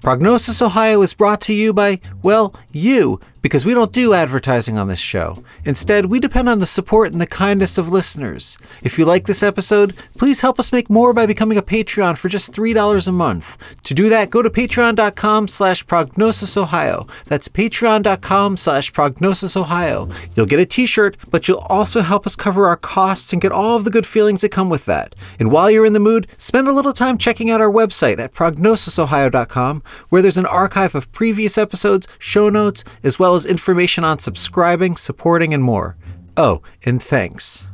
Prognosis Ohio is brought to you by, well, you, because we don't do advertising on this show. Instead, we depend on the support and the kindness of listeners. If you like this episode, please help us make more by becoming a Patreon for just $3 a month. To do that, go to patreon.com slash prognosisohio. That's patreon.com slash prognosisohio. You'll get a t-shirt, but you'll also help us cover our costs and get all of the good feelings that come with that. And while you're in the mood, spend a little time checking out our website at prognosisohio.com, where there's an archive of previous episodes, show notes, as well as information on subscribing, supporting, and more. Oh, and thanks.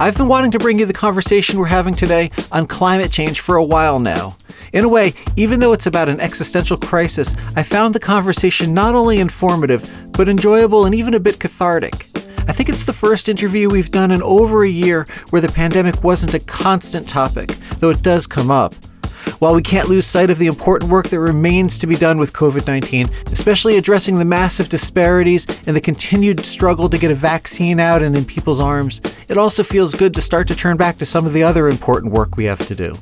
I've been wanting to bring you the conversation we're having today on climate change for a while now. In a way, even though it's about an existential crisis, I found the conversation not only informative, but enjoyable and even a bit cathartic. I think it's the first interview we've done in over a year where the pandemic wasn't a constant topic, though it does come up. While we can't lose sight of the important work that remains to be done with COVID 19, especially addressing the massive disparities and the continued struggle to get a vaccine out and in people's arms, it also feels good to start to turn back to some of the other important work we have to do.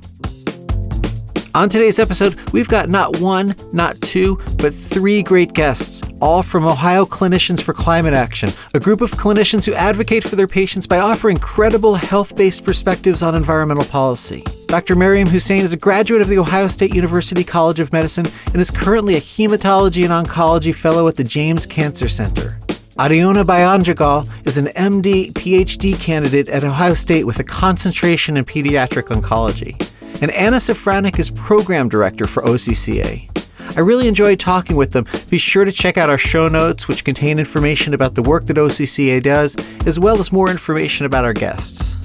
On today's episode, we've got not one, not two, but three great guests, all from Ohio Clinicians for Climate Action, a group of clinicians who advocate for their patients by offering credible health based perspectives on environmental policy. Dr. Mariam Hussein is a graduate of the Ohio State University College of Medicine and is currently a hematology and oncology fellow at the James Cancer Center. Ariona Bayanjagal is an MD PhD candidate at Ohio State with a concentration in pediatric oncology and Anna Safranek is program director for OCCA. I really enjoyed talking with them. Be sure to check out our show notes, which contain information about the work that OCCA does, as well as more information about our guests.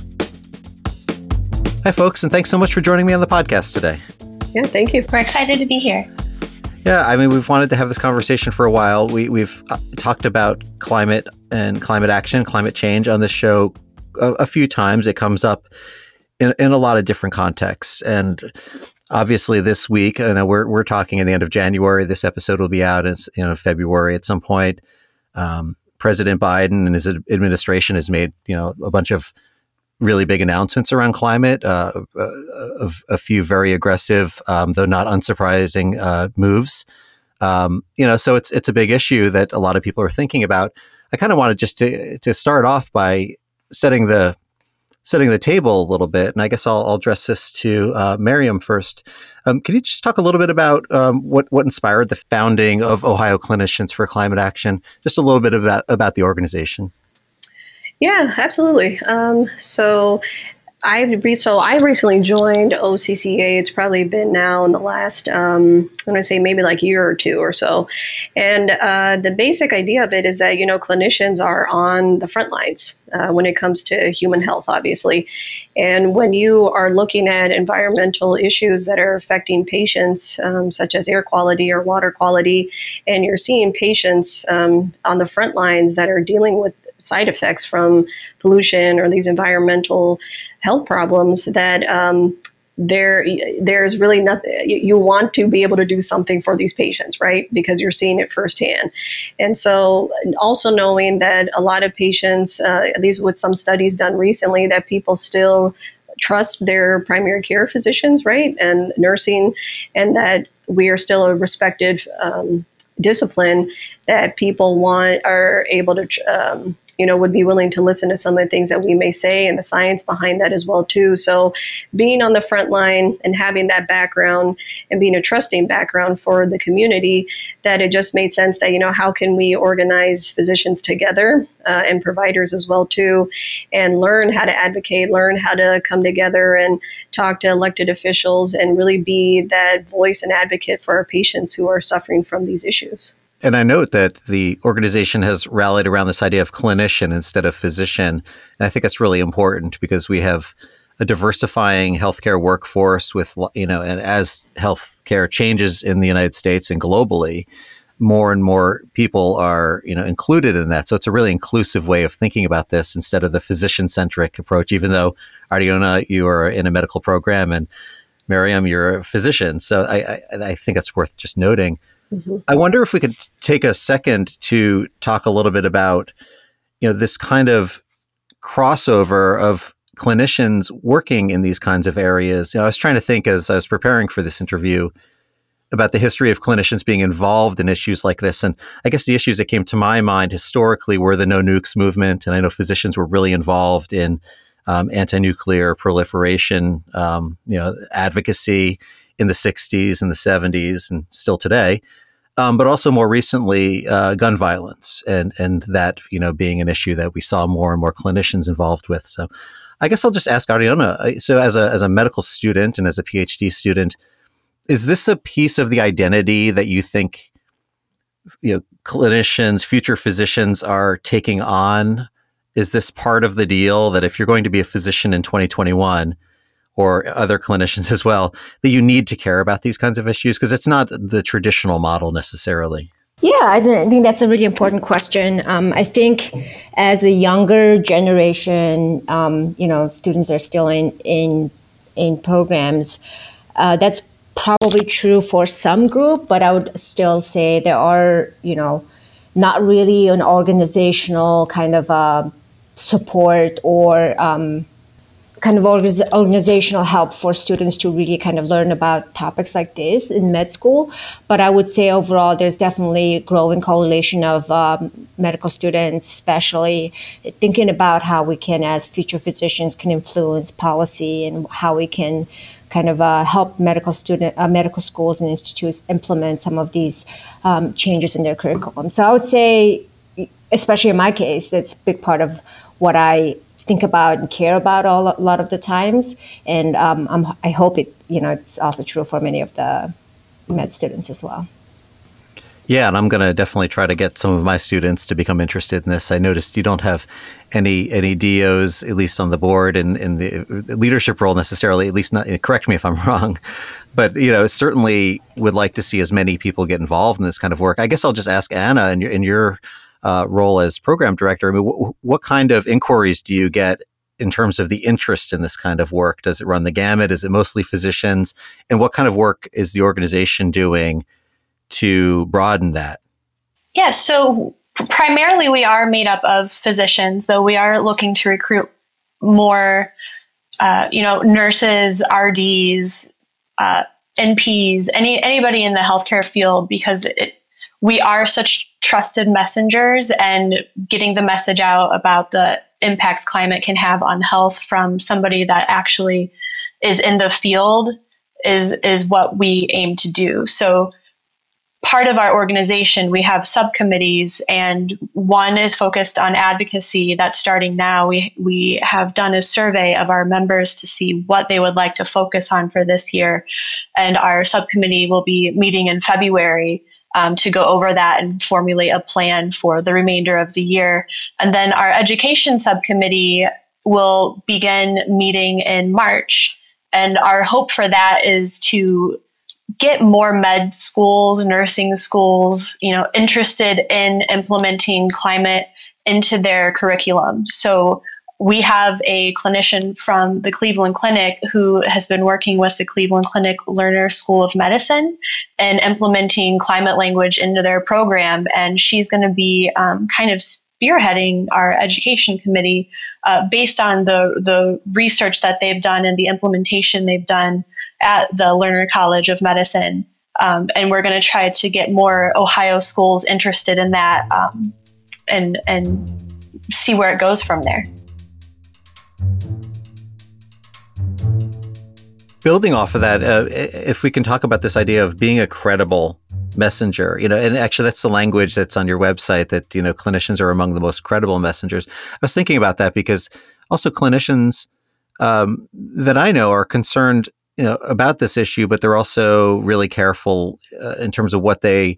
Hi, folks, and thanks so much for joining me on the podcast today. Yeah, thank you. We're excited to be here. Yeah, I mean, we've wanted to have this conversation for a while. We, we've uh, talked about climate and climate action, climate change on this show a, a few times. It comes up in, in a lot of different contexts. And obviously, this week, know, we're we're talking at the end of January. This episode will be out in you know February at some point. Um, President Biden and his administration has made you know a bunch of really big announcements around climate, uh, a, a, few very aggressive, um, though not unsurprising, uh, moves. Um, you know, so it's it's a big issue that a lot of people are thinking about. I kind of wanted just to to start off by setting the setting the table a little bit, and I guess I'll, I'll address this to uh, Mariam first. Um, can you just talk a little bit about um, what what inspired the founding of Ohio Clinicians for Climate Action? Just a little bit about about the organization. Yeah, absolutely. Um, so I re- so I recently joined OCCA. It's probably been now in the last um, I'm going to say maybe like year or two or so, and uh, the basic idea of it is that you know clinicians are on the front lines uh, when it comes to human health, obviously, and when you are looking at environmental issues that are affecting patients, um, such as air quality or water quality, and you're seeing patients um, on the front lines that are dealing with side effects from pollution or these environmental health problems that um, there there's really nothing you want to be able to do something for these patients right? Because you're seeing it firsthand. And so also knowing that a lot of patients uh, at least with some studies done recently that people still trust their primary care physicians right and nursing and that we are still a respected um, discipline that people want are able to um, you know, would be willing to listen to some of the things that we may say and the science behind that as well too. So being on the front line and having that background and being a trusting background for the community, that it just made sense that, you know, how can we organize physicians together uh, and providers as well too, and learn how to advocate, learn how to come together and talk to elected officials and really be that voice and advocate for our patients who are suffering from these issues. And I note that the organization has rallied around this idea of clinician instead of physician. And I think that's really important because we have a diversifying healthcare workforce with, you know, and as healthcare changes in the United States and globally, more and more people are, you know, included in that. So it's a really inclusive way of thinking about this instead of the physician centric approach, even though Ariona, you are in a medical program and Mariam, you're a physician. So I, I, I think it's worth just noting. Mm-hmm. I wonder if we could take a second to talk a little bit about, you know, this kind of crossover of clinicians working in these kinds of areas. You know, I was trying to think as I was preparing for this interview about the history of clinicians being involved in issues like this. And I guess the issues that came to my mind historically were the no nukes movement. And I know physicians were really involved in um, anti-nuclear proliferation, um, you know, advocacy in the 60s and the 70s and still today. Um, but also more recently, uh, gun violence and and that you know being an issue that we saw more and more clinicians involved with. So, I guess I'll just ask Ariana. So, as a as a medical student and as a PhD student, is this a piece of the identity that you think you know clinicians, future physicians are taking on? Is this part of the deal that if you're going to be a physician in 2021 or other clinicians as well, that you need to care about these kinds of issues because it's not the traditional model necessarily? Yeah, I think that's a really important question. Um, I think as a younger generation, um, you know, students are still in in in programs. Uh, that's probably true for some group, but I would still say there are, you know, not really an organizational kind of uh, support or um, kind of organizational help for students to really kind of learn about topics like this in med school. But I would say overall, there's definitely a growing correlation of um, medical students, especially thinking about how we can, as future physicians, can influence policy and how we can kind of uh, help medical student uh, medical schools and institutes implement some of these um, changes in their curriculum. So I would say, especially in my case, it's a big part of what I think about and care about all, a lot of the times. And um, i hope it you know it's also true for many of the med students as well. Yeah, and I'm going to definitely try to get some of my students to become interested in this. I noticed you don't have any any DOs, at least on the board and in the leadership role necessarily. At least, not correct me if I'm wrong, but you know, certainly would like to see as many people get involved in this kind of work. I guess I'll just ask Anna in your in your uh, role as program director. I mean, w- what kind of inquiries do you get in terms of the interest in this kind of work? Does it run the gamut? Is it mostly physicians? And what kind of work is the organization doing? to broaden that? Yes. so primarily we are made up of physicians, though we are looking to recruit more, uh, you know, nurses, RDs, uh, NPs, any anybody in the healthcare field, because it, we are such trusted messengers, and getting the message out about the impacts climate can have on health from somebody that actually is in the field is is what we aim to do. So part of our organization, we have subcommittees, and one is focused on advocacy that's starting now. We, we have done a survey of our members to see what they would like to focus on for this year. And our subcommittee will be meeting in February um, to go over that and formulate a plan for the remainder of the year. And then our education subcommittee will begin meeting in March. And our hope for that is to get more med schools, nursing schools, you know, interested in implementing climate into their curriculum. So we have a clinician from the Cleveland Clinic who has been working with the Cleveland Clinic Lerner School of Medicine and implementing climate language into their program. And she's going to be um, kind of spearheading our education committee uh, based on the, the research that they've done and the implementation they've done at the Lerner College of Medicine. Um, and we're going to try to get more Ohio schools interested in that um, and, and see where it goes from there. Building off of that, uh, if we can talk about this idea of being a credible messenger, you know, and actually that's the language that's on your website that, you know, clinicians are among the most credible messengers. I was thinking about that because also clinicians um, that I know are concerned you know, about this issue, but they're also really careful uh, in terms of what they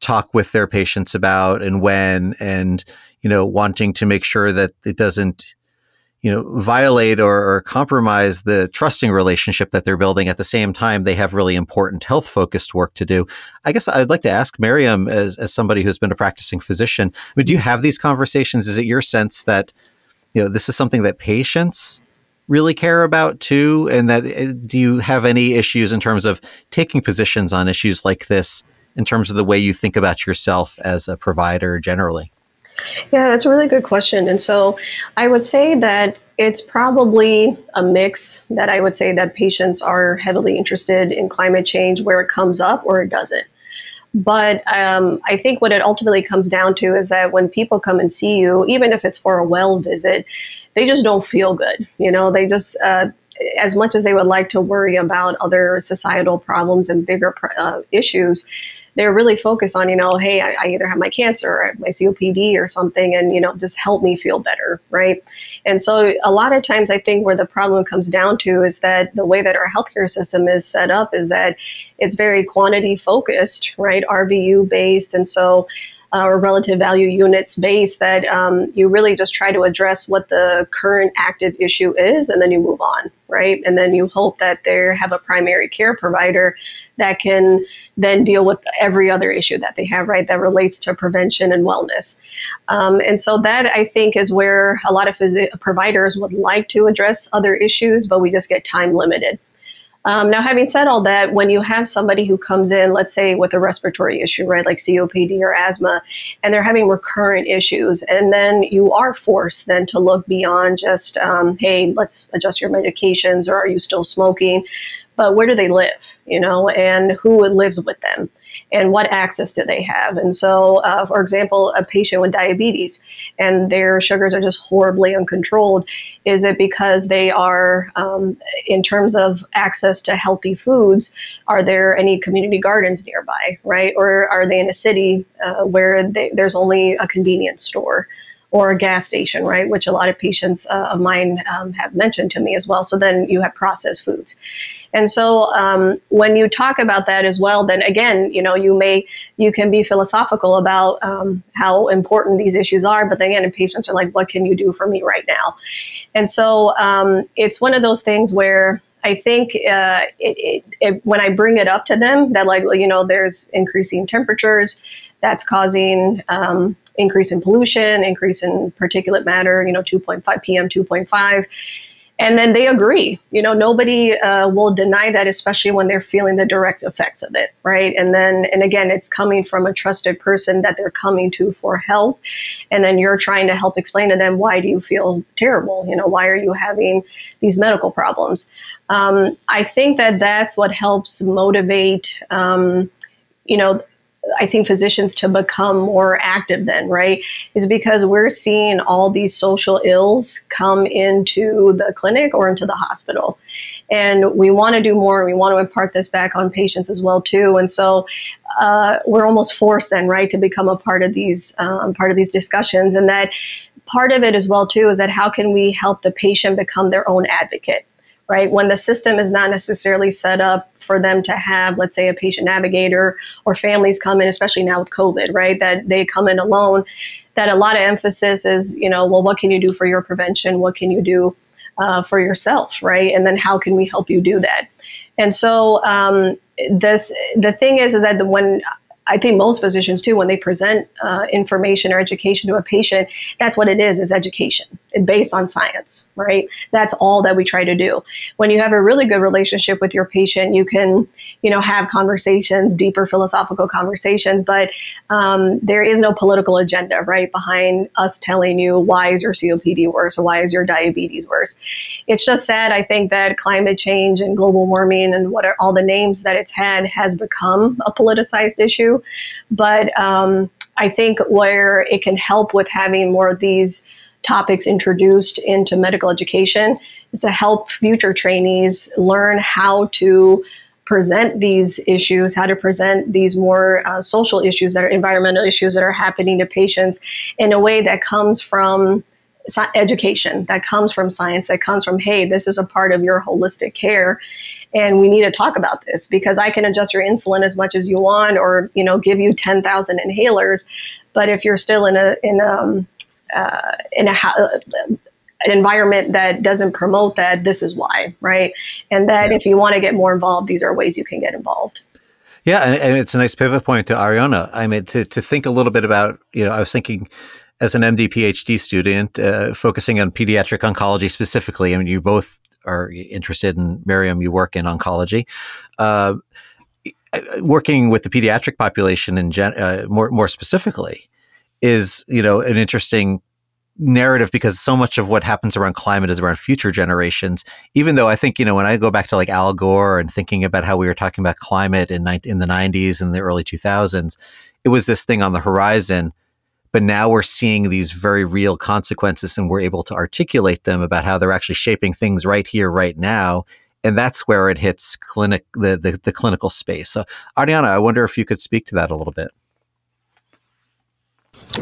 talk with their patients about and when, and you know, wanting to make sure that it doesn't, you know, violate or, or compromise the trusting relationship that they're building. At the same time, they have really important health focused work to do. I guess I'd like to ask Miriam, as as somebody who's been a practicing physician, I mean, do you have these conversations? Is it your sense that you know this is something that patients really care about too? And that uh, do you have any issues in terms of taking positions on issues like this in terms of the way you think about yourself as a provider generally? Yeah, that's a really good question. And so I would say that it's probably a mix that I would say that patients are heavily interested in climate change where it comes up or it doesn't. But um, I think what it ultimately comes down to is that when people come and see you, even if it's for a well visit, they just don't feel good. You know, they just, uh, as much as they would like to worry about other societal problems and bigger uh, issues, they're really focused on, you know, hey, I, I, either have my cancer or my COPD or something, and, you know, just help me feel better, right? And so a lot of times I think where the problem comes down to is that the way that our healthcare system is set up is that it's very quantity focused, right? RVU based. And so uh, or relative value units based that um, you really just try to address what the current active issue is and then you move on right? And then you hope that they have a primary care provider that can then deal with every other issue that they have right that relates to prevention and wellness. Um, and so that i think is where a lot of phys- providers would like to address other issues but we just get time limited um, now, having said all that, when you have somebody who comes in, let's say with a respiratory issue, right, like COPD or asthma, and they're having recurrent issues, and then you are forced then to look beyond just, um, hey, let's adjust your medications, or are you still smoking? But where do they live, you know, and who lives with them? And what access do they have? And so, uh, for example, a patient with diabetes and their sugars are just horribly uncontrolled, is it because they are, um, in terms of access to healthy foods, are there any community gardens nearby, right? Or are they in a city uh, where they, there's only a convenience store? or a gas station, right? Which a lot of patients uh, of mine um, have mentioned to me as well. So then you have processed foods. And so um, when you talk about that as well, then again, you know, you may you can be philosophical about um, how important these issues are, but then again, patients are like, what can you do for me right now? And so um, it's one of those things where I think uh, it, it, it, when I bring it up to them that like you know there's increasing temperatures that's causing um, increase in pollution, increase in particulate matter, you know 2.5 PM 2.5 and then they agree. You know nobody uh, will deny that especially when they're feeling the direct effects of it right? And then and again it's coming from a trusted person that they're coming to for help. And then you're trying to help explain to them why do you feel terrible? You know why are you having these medical problems? Um, i think that that's what helps motivate um, you know I think physicians to become more active then, right? Is because we're seeing all these social ills come into the clinic or into the hospital. And we want to do more. And we want to impart this back on patients as well too. And so uh, we're almost forced then, right, to become a part of these um, part of these discussions. And that part of it as well too is that how can we help the patient become their own advocate? Right? When the system is not necessarily set up for them to have, let's say, a patient navigator or families come in, especially now with COVID, right? That they come in alone, that a lot of emphasis is, you know, well, what can you do for your prevention? What can you do uh, for yourself, right? And then how can we help you do that? And so um, this the thing is is that the, when I think most physicians too, when they present uh, information or education to a patient, that's what it is, is education based on science, right? That's all that we try to do. When you have a really good relationship with your patient, you can, you know, have conversations, deeper philosophical conversations, but um, there is no political agenda, right, behind us telling you why is your COPD worse or why is your diabetes worse. It's just sad, I think, that climate change and global warming and what are all the names that it's had has become a politicized issue but um, I think where it can help with having more of these topics introduced into medical education is to help future trainees learn how to present these issues, how to present these more uh, social issues that are environmental issues that are happening to patients in a way that comes from education, that comes from science, that comes from, hey, this is a part of your holistic care and we need to talk about this because I can adjust your insulin as much as you want, or you know, give you ten thousand inhalers, but if you're still in a in um, uh, in a an environment that doesn't promote that, this is why, right? And that yeah. if you want to get more involved, these are ways you can get involved. Yeah, and, and it's a nice pivot point to Ariana. I mean, to to think a little bit about, you know, I was thinking as an MD PhD student, uh, focusing on pediatric oncology specifically. I mean, you both are interested in Miriam, you work in oncology. Uh, working with the pediatric population in gen- uh, more more specifically, is you know an interesting narrative because so much of what happens around climate is around future generations. Even though I think, you know, when I go back to like Al Gore and thinking about how we were talking about climate in, in the 90s and the early 2000s, it was this thing on the horizon. But now we're seeing these very real consequences and we're able to articulate them about how they're actually shaping things right here, right now. And that's where it hits clinic the, the, the clinical space. So Ariana, I wonder if you could speak to that a little bit.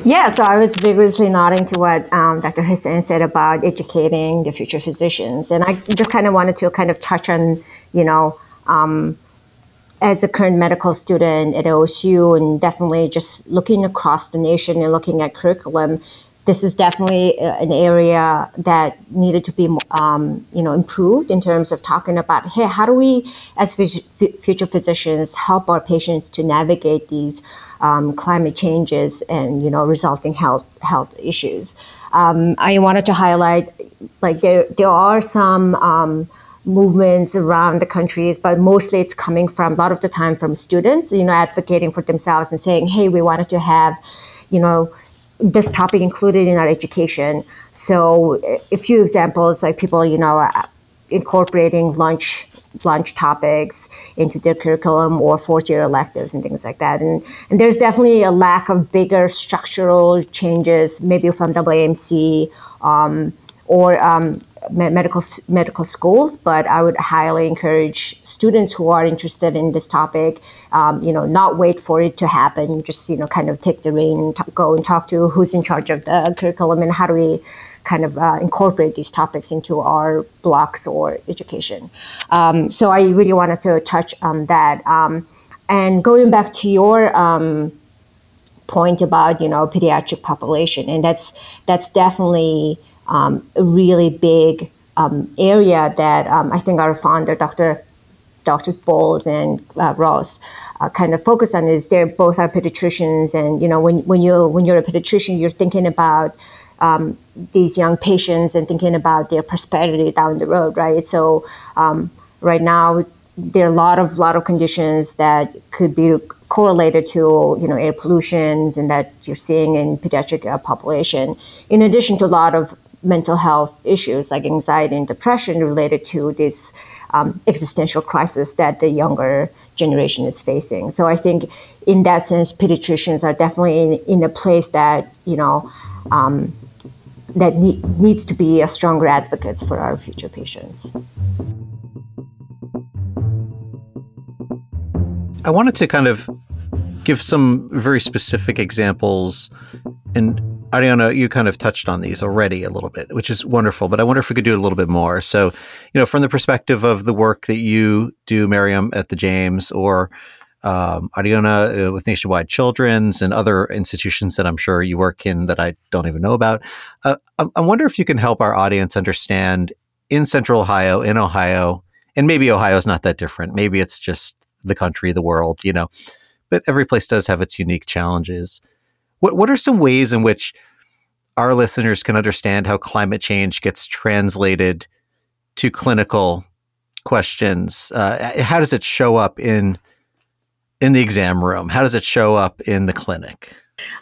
Yeah, so I was vigorously nodding to what um, Dr. Hussein said about educating the future physicians. And I just kind of wanted to kind of touch on, you know, um, as a current medical student at OSU and definitely just looking across the nation and looking at curriculum, this is definitely uh, an area that needed to be, um, you know, improved in terms of talking about, hey, how do we, as future physicians, help our patients to navigate these um, climate changes and you know resulting health health issues. Um, I wanted to highlight like there there are some um, movements around the country, but mostly it's coming from a lot of the time from students, you know, advocating for themselves and saying, hey, we wanted to have, you know, this topic included in our education. So a few examples, like people, you know, incorporating lunch lunch topics into their curriculum or fourth year electives and things like that. And, and there's definitely a lack of bigger structural changes, maybe from AAMC um, or um, medical medical schools. But I would highly encourage students who are interested in this topic, um, you know, not wait for it to happen. Just you know, kind of take the rein, t- go and talk to who's in charge of the curriculum and how do we kind of uh, incorporate these topics into our blocks or education. Um, so I really wanted to touch on that. Um, and going back to your um, point about you know pediatric population, and that's that's definitely um, a really big um, area that um, I think our founder, Dr. Doctors Bowles and uh, Ross uh, kind of focus on is they're both are pediatricians, and you know when when you when you're a pediatrician, you're thinking about um, these young patients and thinking about their prosperity down the road, right? So um, right now there are a lot of lot of conditions that could be correlated to you know air pollutions and that you're seeing in pediatric uh, population. In addition to a lot of mental health issues like anxiety and depression related to this um, existential crisis that the younger generation is facing. So I think in that sense, pediatricians are definitely in, in a place that you know. Um, that ne- needs to be a stronger advocates for our future patients. I wanted to kind of give some very specific examples and Ariana, you kind of touched on these already a little bit, which is wonderful, but I wonder if we could do a little bit more. So, you know, from the perspective of the work that you do, Miriam, at the James, or um, Ariana uh, with Nationwide Children's and other institutions that I'm sure you work in that I don't even know about. Uh, I, I wonder if you can help our audience understand in Central Ohio, in Ohio, and maybe Ohio is not that different. Maybe it's just the country, the world, you know, but every place does have its unique challenges. What what are some ways in which our listeners can understand how climate change gets translated to clinical questions? Uh, how does it show up in in the exam room? How does it show up in the clinic?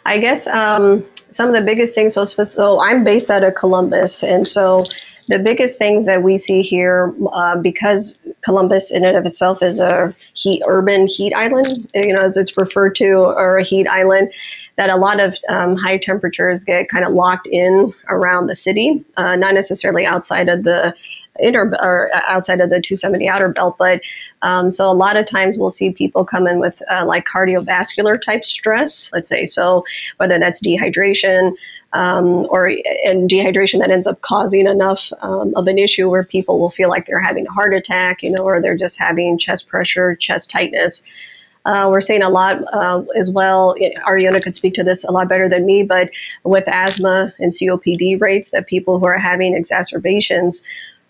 I guess um, some of the biggest things. So, so I'm based out of Columbus, and so the biggest things that we see here, uh, because Columbus in and of itself is a heat urban heat island, you know, as it's referred to, or a heat island, that a lot of um, high temperatures get kind of locked in around the city, uh, not necessarily outside of the inner or outside of the 270 outer belt. But um, so a lot of times we'll see people come in with uh, like cardiovascular type stress, let's say. So whether that's dehydration, um, or and dehydration that ends up causing enough um, of an issue where people will feel like they're having a heart attack, you know, or they're just having chest pressure, chest tightness. Uh, we're seeing a lot uh, as well. Ariana could speak to this a lot better than me, but with asthma and COPD rates, that people who are having exacerbations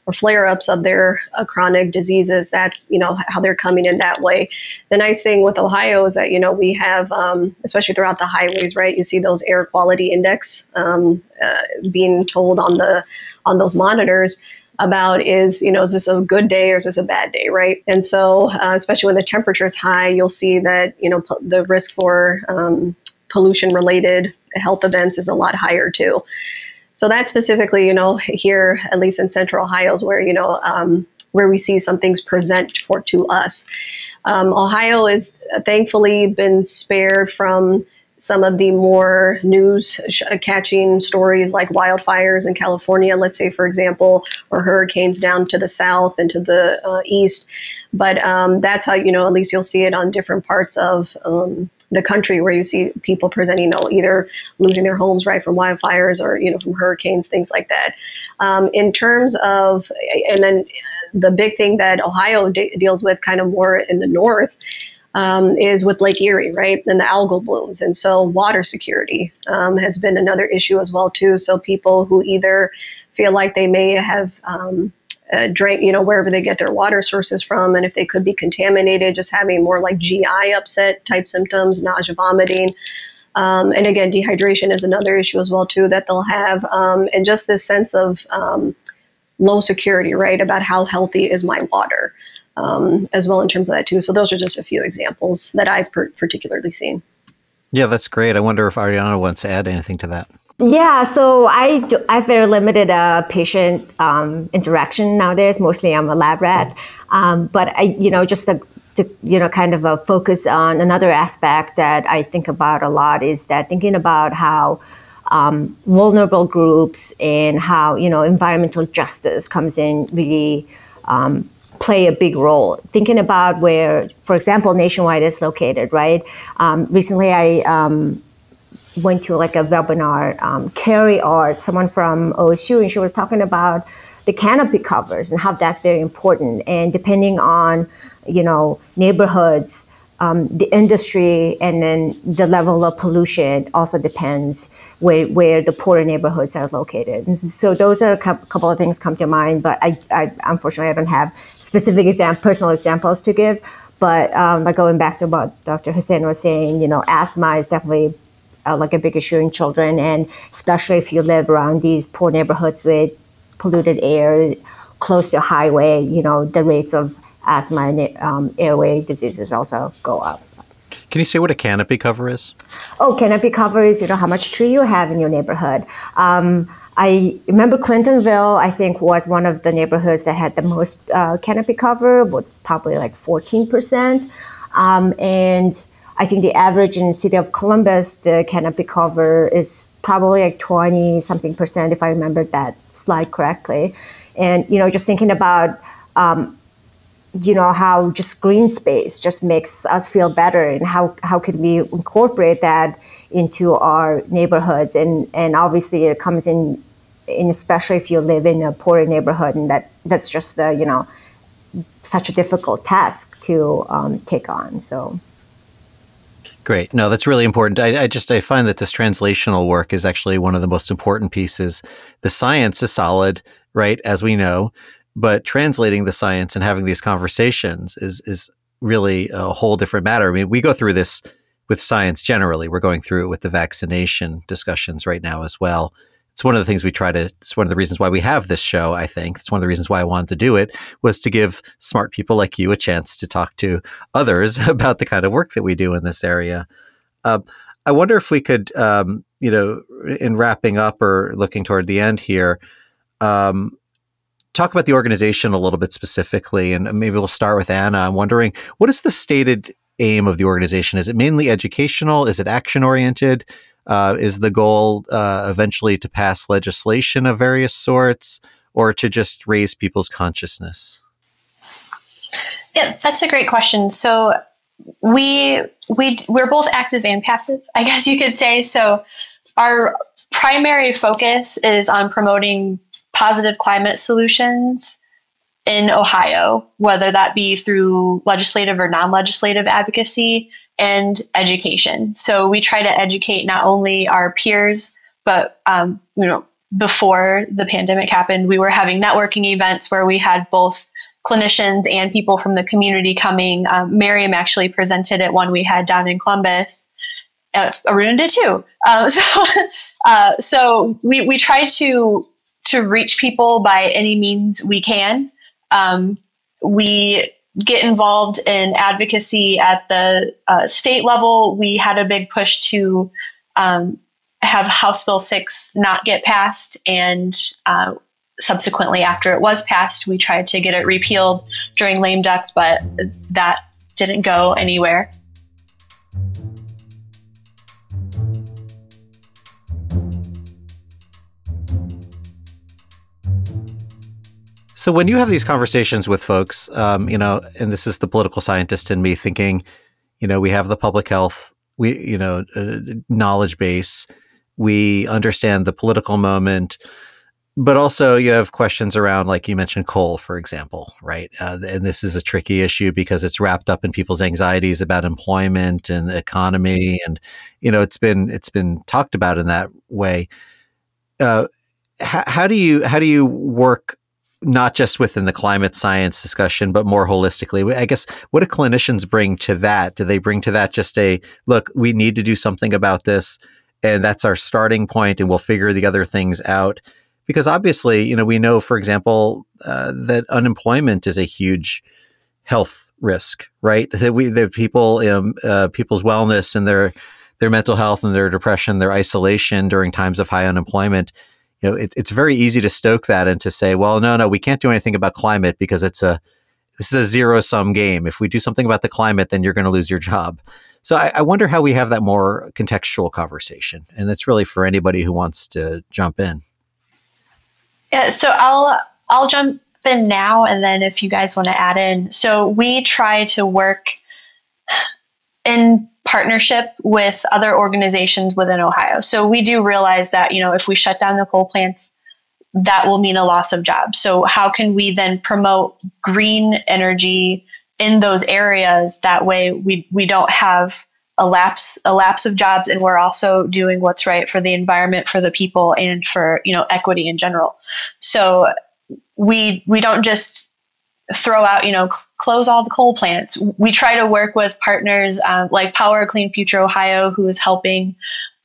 or flare-ups of their uh, chronic diseases. That's you know how they're coming in that way. The nice thing with Ohio is that you know we have, um, especially throughout the highways, right? You see those air quality index um, uh, being told on the on those monitors about is you know is this a good day or is this a bad day right and so uh, especially when the temperature is high you'll see that you know the risk for um, pollution related health events is a lot higher too. So that specifically, you know, here at least in Central Ohio is where you know um, where we see some things present for to us. Um, Ohio has thankfully been spared from some of the more news catching stories like wildfires in California, let's say, for example, or hurricanes down to the south and to the uh, east. But um, that's how, you know, at least you'll see it on different parts of um, the country where you see people presenting, you know, either losing their homes right from wildfires or you know from hurricanes, things like that. Um, in terms of, and then the big thing that Ohio de- deals with, kind of more in the north. Um, is with Lake Erie, right, and the algal blooms, and so water security um, has been another issue as well too. So people who either feel like they may have um, uh, drink, you know, wherever they get their water sources from, and if they could be contaminated, just having more like GI upset type symptoms, nausea, vomiting. Um, and again, dehydration is another issue as well too that they'll have, um, and just this sense of um, low security, right, about how healthy is my water, um, as well in terms of that too. So those are just a few examples that I've per- particularly seen. Yeah, that's great. I wonder if Ariana wants to add anything to that. Yeah, so I do, I have very limited uh, patient um, interaction nowadays. Mostly, I'm a lab rat, um, but I, you know, just to, to, you know, kind of a focus on another aspect that I think about a lot is that thinking about how um, vulnerable groups and how you know environmental justice comes in really um, play a big role. Thinking about where, for example, Nationwide is located, right? Um, recently, I um, went to like a webinar, um, Carrie Art, someone from OSU, and she was talking about the canopy covers and how that's very important. And depending on, you know, neighborhoods, um, the industry, and then the level of pollution also depends where, where the poorer neighborhoods are located. And so those are a couple of things come to mind, but I, I unfortunately I don't have specific exam- personal examples to give. But um, by going back to what Dr. Hussein was saying, you know, asthma is definitely uh, like a big issue in children, and especially if you live around these poor neighborhoods with polluted air, close to highway, you know, the rates of asthma and um, airway diseases also go up. Can you say what a canopy cover is? Oh, canopy cover is you know how much tree you have in your neighborhood. Um, I remember Clintonville, I think, was one of the neighborhoods that had the most uh, canopy cover, with probably like 14%. Um, and I think the average in the city of Columbus, the canopy cover is probably like 20 something percent, if I remember that slide correctly. And, you know, just thinking about, um, you know, how just green space just makes us feel better and how, how can we incorporate that into our neighborhoods. And, and obviously it comes in, in, especially if you live in a poorer neighborhood and that, that's just the, you know, such a difficult task to um, take on. So. Great. No, that's really important. I, I, just I find that this translational work is actually one of the most important pieces. The science is solid, right, as we know, but translating the science and having these conversations is is really a whole different matter. I mean, we go through this with science generally. We're going through it with the vaccination discussions right now as well. It's one of the things we try to it's one of the reasons why we have this show i think. It's one of the reasons why i wanted to do it was to give smart people like you a chance to talk to others about the kind of work that we do in this area. Uh, i wonder if we could um, you know in wrapping up or looking toward the end here um, talk about the organization a little bit specifically and maybe we'll start with anna. I'm wondering what is the stated aim of the organization is it mainly educational is it action oriented uh, is the goal uh, eventually to pass legislation of various sorts or to just raise people's consciousness? Yeah, that's a great question. So we we we're both active and passive, I guess you could say. So our primary focus is on promoting positive climate solutions in Ohio, whether that be through legislative or non-legislative advocacy and education. So we try to educate not only our peers, but um, you know, before the pandemic happened, we were having networking events where we had both clinicians and people from the community coming. Um, Miriam actually presented at one we had down in Columbus. Uh, Aruna did too. Uh, so, uh, so we we try to to reach people by any means we can. Um, we get involved in advocacy at the uh, state level. We had a big push to um, have House Bill 6 not get passed. And uh, subsequently, after it was passed, we tried to get it repealed during lame duck, but that didn't go anywhere. So when you have these conversations with folks, um, you know, and this is the political scientist in me thinking, you know, we have the public health, we, you know, uh, knowledge base, we understand the political moment, but also you have questions around, like you mentioned, coal, for example, right? Uh, and this is a tricky issue because it's wrapped up in people's anxieties about employment and the economy, and you know, it's been it's been talked about in that way. Uh, how, how do you how do you work not just within the climate science discussion, but more holistically. I guess what do clinicians bring to that? Do they bring to that just a look, we need to do something about this, and that's our starting point, and we'll figure the other things out? Because obviously, you know, we know, for example, uh, that unemployment is a huge health risk, right? That we, that people, um, uh, people's wellness and their their mental health and their depression, their isolation during times of high unemployment you know, it, it's very easy to stoke that and to say, well, no, no, we can't do anything about climate because it's a this is a zero sum game. If we do something about the climate, then you're going to lose your job. So I, I, wonder how we have that more contextual conversation, and it's really for anybody who wants to jump in. Yeah, so I'll I'll jump in now, and then if you guys want to add in, so we try to work in partnership with other organizations within Ohio. So we do realize that, you know, if we shut down the coal plants, that will mean a loss of jobs. So how can we then promote green energy in those areas? That way we we don't have a lapse a lapse of jobs and we're also doing what's right for the environment, for the people and for, you know, equity in general. So we we don't just throw out, you know, cl- close all the coal plants. We try to work with partners um, like Power Clean Future Ohio, who is helping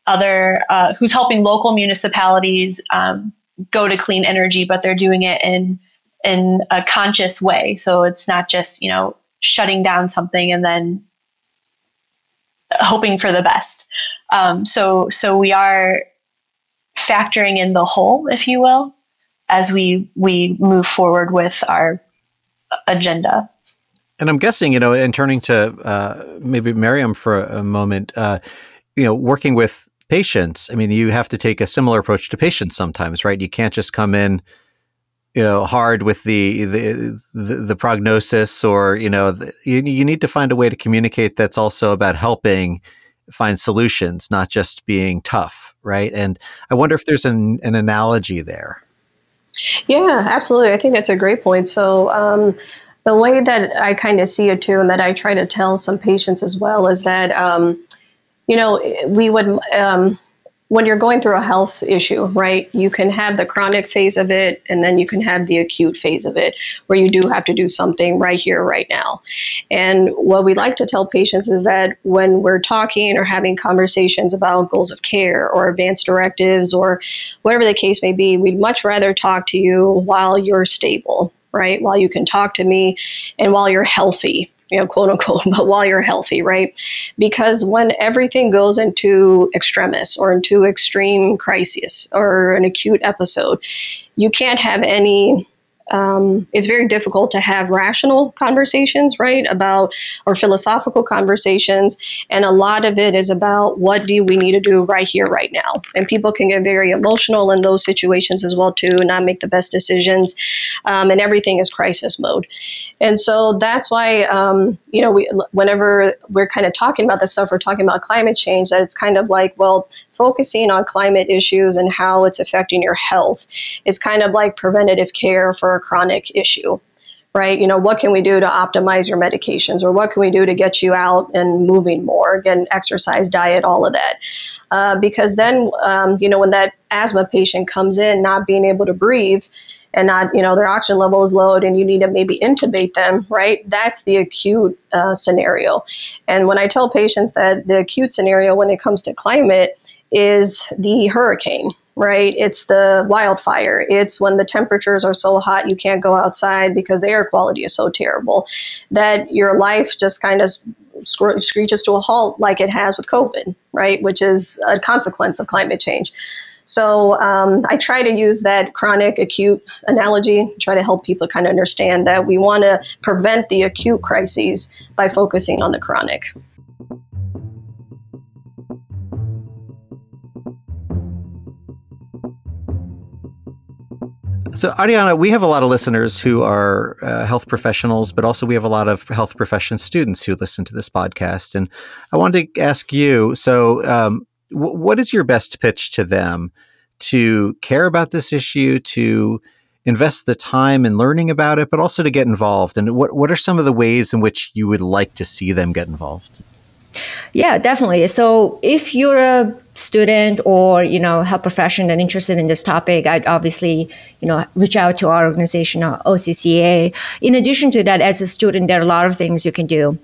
other, uh, who's helping local municipalities um, go to clean energy, but they're doing it in in a conscious way. So it's not just you know shutting down something and then hoping for the best. Um, so so we are factoring in the whole, if you will, as we we move forward with our agenda. And I'm guessing, you know, and turning to uh, maybe Miriam for a, moment, uh, you know, working with patients. I mean, you have to take a similar approach to patients sometimes, right? You can't just come in, you know, hard with the the the, the prognosis, or you know, the, you you need to find a way to communicate that's also about helping find solutions, not just being tough, right? And I wonder if there's an, an analogy there. Yeah, absolutely. I think that's a great point. So, um, the way that I kind of see it too, and that I try to tell some patients as well, is that, um, you know, we would, um, when you're going through a health issue, right, you can have the chronic phase of it and then you can have the acute phase of it where you do have to do something right here, right now. And what we like to tell patients is that when we're talking or having conversations about goals of care or advanced directives or whatever the case may be, we'd much rather talk to you while you're stable, right? While you can talk to me and while you're healthy, you know, quote unquote, but while you're healthy, right? Because when everything goes into extremis or into extreme crisis or an acute episode, you can't have any um, it's very difficult to have rational conversations, right, about or philosophical conversations. And a lot of it is about what do we need to do right here, right now. And people can get very emotional in those situations as well, too, not make the best decisions. Um, and everything is crisis mode. And so that's why, um, you know, we, whenever we're kind of talking about this stuff, we're talking about climate change, that it's kind of like, well, focusing on climate issues and how it's affecting your health is kind of like preventative care for a chronic issue right? You know, what can we do to optimize your medications or what can we do to get you out and moving more, Again, exercise, diet, all of that. Uh, because then, um, you know, when that asthma patient comes in not being able to breathe, and not, you know, their oxygen level is low and you need to maybe intubate them, right? That's the acute uh, scenario. And when I tell patients that the acute scenario when it comes to climate is the hurricane, right? It's the wildfire. It's when the temperatures are so hot you can't go outside because the air quality is so terrible that your life just kind of screeches to a halt like it has with COVID, right? Which is a consequence of climate change. So um, I try to use that chronic acute analogy, try to help people kind of understand that we want to prevent the acute crises by focusing on the chronic. So, Ariana, we have a lot of listeners who are uh, health professionals, but also we have a lot of health profession students who listen to this podcast. And I wanted to ask you so, um, what is your best pitch to them to care about this issue, to invest the time in learning about it, but also to get involved? And what, what are some of the ways in which you would like to see them get involved? Yeah, definitely. So if you're a student or you know health profession and interested in this topic, I'd obviously you know reach out to our organization, uh, OCCA. In addition to that, as a student, there are a lot of things you can do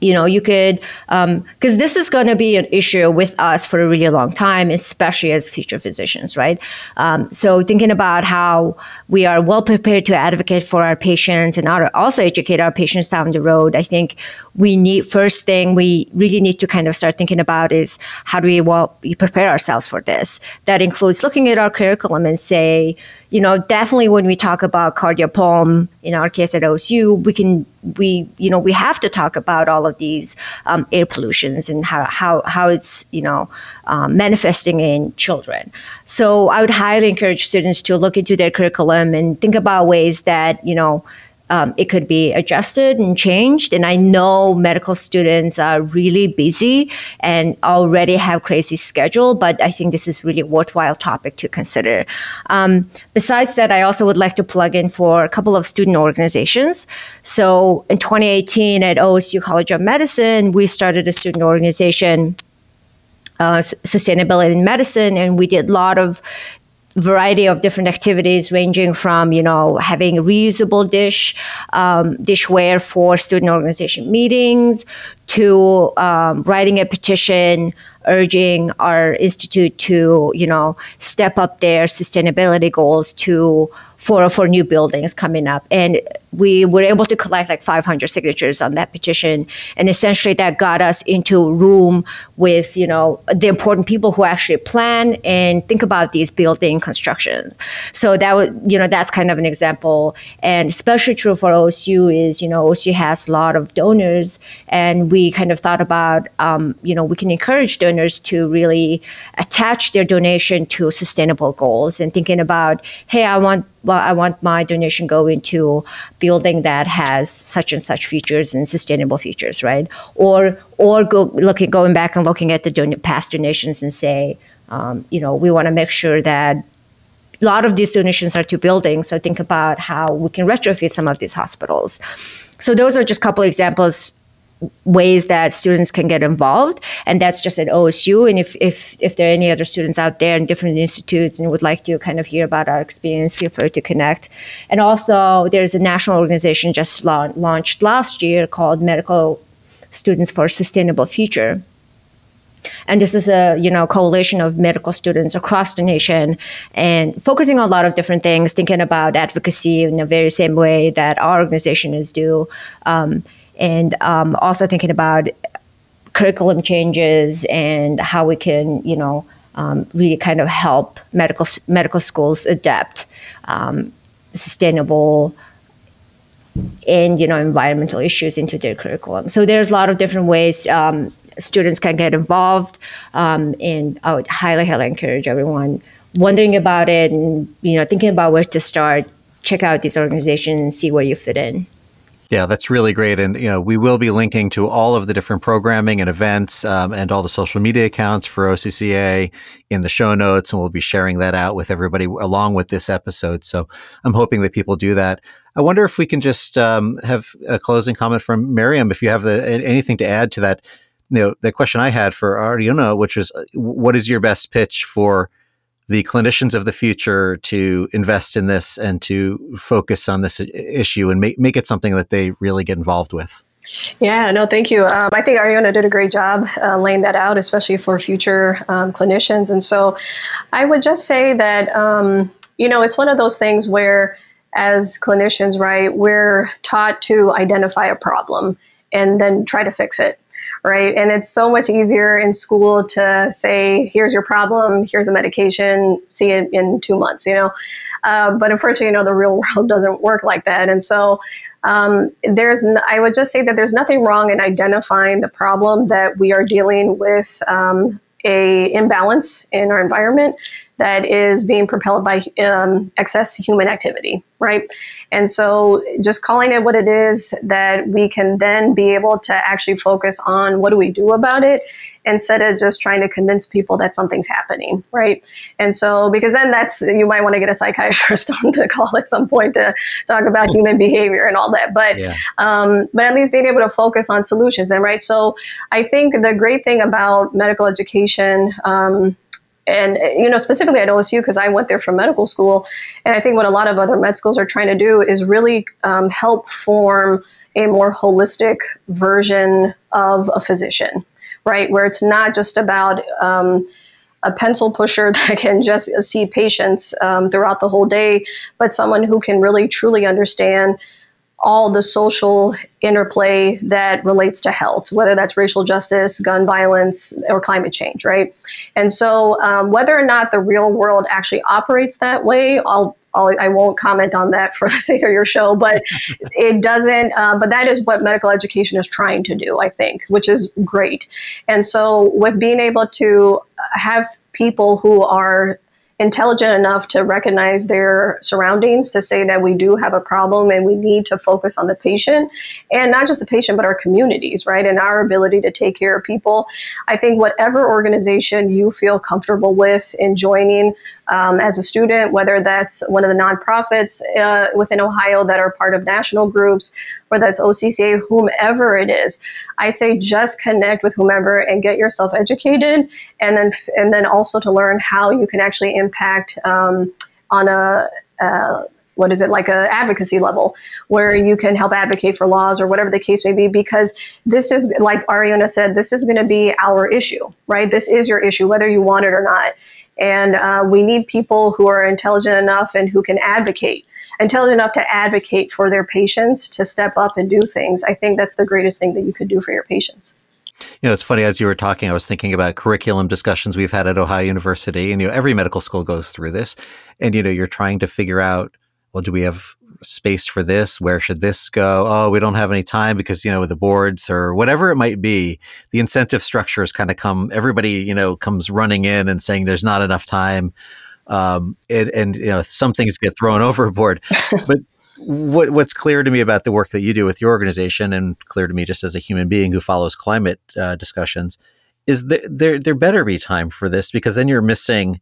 you know you could because um, this is going to be an issue with us for a really long time especially as future physicians right? Um, so thinking about how we are well prepared to advocate for our patients and also educate our patients down the road i think we need first thing we really need to kind of start thinking about is how do we well we prepare ourselves for this? That includes looking at our curriculum and say you know, definitely when we talk about cardiopulm, in our case at OSU, we can we you know we have to talk about all of these um, air pollutions and how how how it's you know um, manifesting in children. So I would highly encourage students to look into their curriculum and think about ways that you know um, it could be adjusted and changed. And I know medical students are really busy and already have crazy schedule, but I think this is really worthwhile topic to consider. Um, besides that, I also would like to plug in for a couple of student organizations. So in 2018 at OSU College of Medicine, we started a student organization. Uh, sustainability in medicine, and we did a lot of variety of different activities ranging from you know having reusable dish um, dishware for student organization meetings to um, writing a petition urging our institute to you know step up their sustainability goals to for for new buildings coming up. And we were able to collect like 500 signatures on that petition. And essentially that got us into a room with you know the important people who actually plan and think about these building constructions. So that was you know that's kind of an example. And especially true for osu is you know osu has a lot of donors. And we kind of thought about um, you know we can encourage donors to really attach their donation to sustainable goals and thinking about hey i want well, I want my donation go into building that has such and such features and sustainable features, right? Or or go looking going back and looking at the don- past donations and say, um, you know, we want to make sure that a lot of these donations are to buildings. So think about how we can retrofit some of these hospitals. So those are just a couple examples ways that students can get involved and that's just at osu and if, if if there are any other students out there in different institutes and would like to kind of hear about our experience feel free to connect. And also there's a national organization just la- launched last year called medical students for a sustainable future. And this is a you know coalition of medical students across the nation and focusing on a lot of different things thinking about advocacy in the very same way that our organization is do um, and um, also thinking about curriculum changes and how we can, you know, um, really kind of help medical medical schools adapt um, sustainable and you know environmental issues into their curriculum. So there's a lot of different ways um, students can get involved, um, and I would highly, highly encourage everyone wondering about it and you know thinking about where to start. Check out these organizations and see where you fit in. Yeah, that's really great. And, you know, we will be linking to all of the different programming and events um, and all the social media accounts for OCCA in the show notes. And we'll be sharing that out with everybody along with this episode. So I'm hoping that people do that. I wonder if we can just um, have a closing comment from Miriam, if you have the, anything to add to that. You know, the question I had for Ariana, which was, uh, what is your best pitch for the clinicians of the future to invest in this and to focus on this issue and make, make it something that they really get involved with? Yeah, no, thank you. Um, I think Ariana did a great job uh, laying that out, especially for future um, clinicians. And so I would just say that, um, you know, it's one of those things where, as clinicians, right, we're taught to identify a problem and then try to fix it. Right. And it's so much easier in school to say, here's your problem, here's a medication, see it in two months, you know. Uh, but unfortunately, you know, the real world doesn't work like that. And so um, there's, I would just say that there's nothing wrong in identifying the problem that we are dealing with um, a imbalance in our environment that is being propelled by um, excess human activity, right? And so just calling it what it is, that we can then be able to actually focus on what do we do about it instead of just trying to convince people that something's happening, right? And so, because then that's, you might want to get a psychiatrist on the call at some point to talk about hmm. human behavior and all that. But, yeah. um, but at least being able to focus on solutions. And right, so I think the great thing about medical education, um, and you know specifically at OSU because I went there for medical school, and I think what a lot of other med schools are trying to do is really um, help form a more holistic version of a physician, right? Where it's not just about um, a pencil pusher that can just see patients um, throughout the whole day, but someone who can really truly understand all the social interplay that relates to health, whether that's racial justice, gun violence, or climate change, right? And so, um, whether or not the real world actually operates that way, I'll I'll, I will not comment on that for the sake of your show, but it doesn't. Uh, but that is what medical education is trying to do, I think, which is great. And so, with being able to have people who are intelligent enough to recognize their surroundings to say that we do have a problem and we need to focus on the patient. And not just the patient but our communities right? And our ability to take care of people. I think whatever organization you feel comfortable with in joining um, as a student, whether that's one of the nonprofits uh, within Ohio that are part of national groups, whether that's OCCA, whomever it is. I'd say just connect with whomever and get yourself educated, and then and then also to learn how you can actually impact um, on a uh, what is it like a advocacy level where you can help advocate for laws or whatever the case may be because this is like ariana said this is going to be our issue right this is your issue whether you want it or not and uh, we need people who are intelligent enough and who can advocate, intelligent enough to advocate for their patients to step up and do things. I think that's the greatest thing that you could do for your patients. You know, it's funny as you were talking, I was thinking about curriculum discussions we've had at Ohio University, and you know, every medical school goes through this, and you know, you're trying to figure out, well, do we have space for this? Where should this go? Oh, we don't have any time because, you know, with the boards or whatever it might be, the incentive structures kind of come, everybody, you know, comes running in and saying there's not enough time. Um, and, and, you know, some things get thrown overboard. but what, what's clear to me about the work that you do with your organization and clear to me just as a human being who follows climate uh, discussions is that there, there better be time for this because then you're missing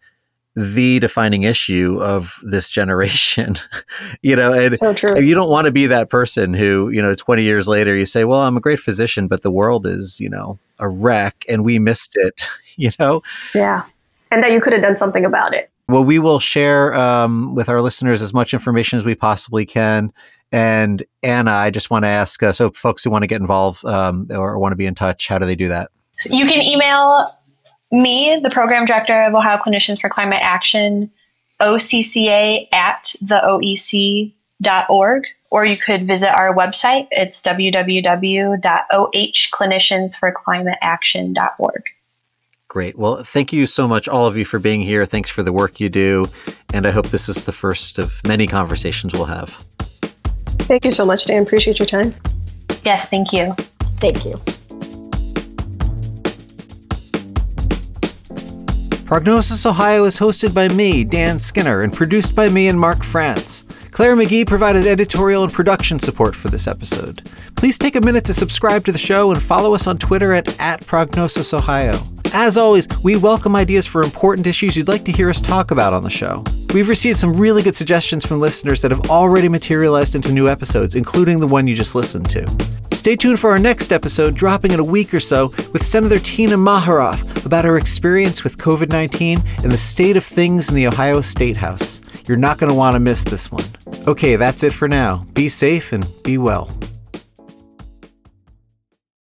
the defining issue of this generation. you know, and so you don't want to be that person who, you know, 20 years later you say, well, I'm a great physician, but the world is, you know, a wreck and we missed it, you know? Yeah. And that you could have done something about it. Well, we will share um, with our listeners as much information as we possibly can. And Anna, I just want to ask uh, so folks who want to get involved um, or want to be in touch, how do they do that? You can email me, the program director of Ohio Clinicians for Climate Action, OCCA at the OEC.org, or you could visit our website. It's www.ohcliniciansforclimateaction.org. Great. Well, thank you so much, all of you, for being here. Thanks for the work you do. And I hope this is the first of many conversations we'll have. Thank you so much, Dan. Appreciate your time. Yes, thank you. Thank you. Prognosis Ohio is hosted by me, Dan Skinner, and produced by me and Mark France. Claire McGee provided editorial and production support for this episode. Please take a minute to subscribe to the show and follow us on Twitter at, at PrognosisOhio. As always, we welcome ideas for important issues you'd like to hear us talk about on the show. We've received some really good suggestions from listeners that have already materialized into new episodes, including the one you just listened to. Stay tuned for our next episode, dropping in a week or so, with Senator Tina Maharath about her experience with COVID 19 and the state of things in the Ohio State House. You're not going to want to miss this one. Okay, that's it for now. Be safe and be well.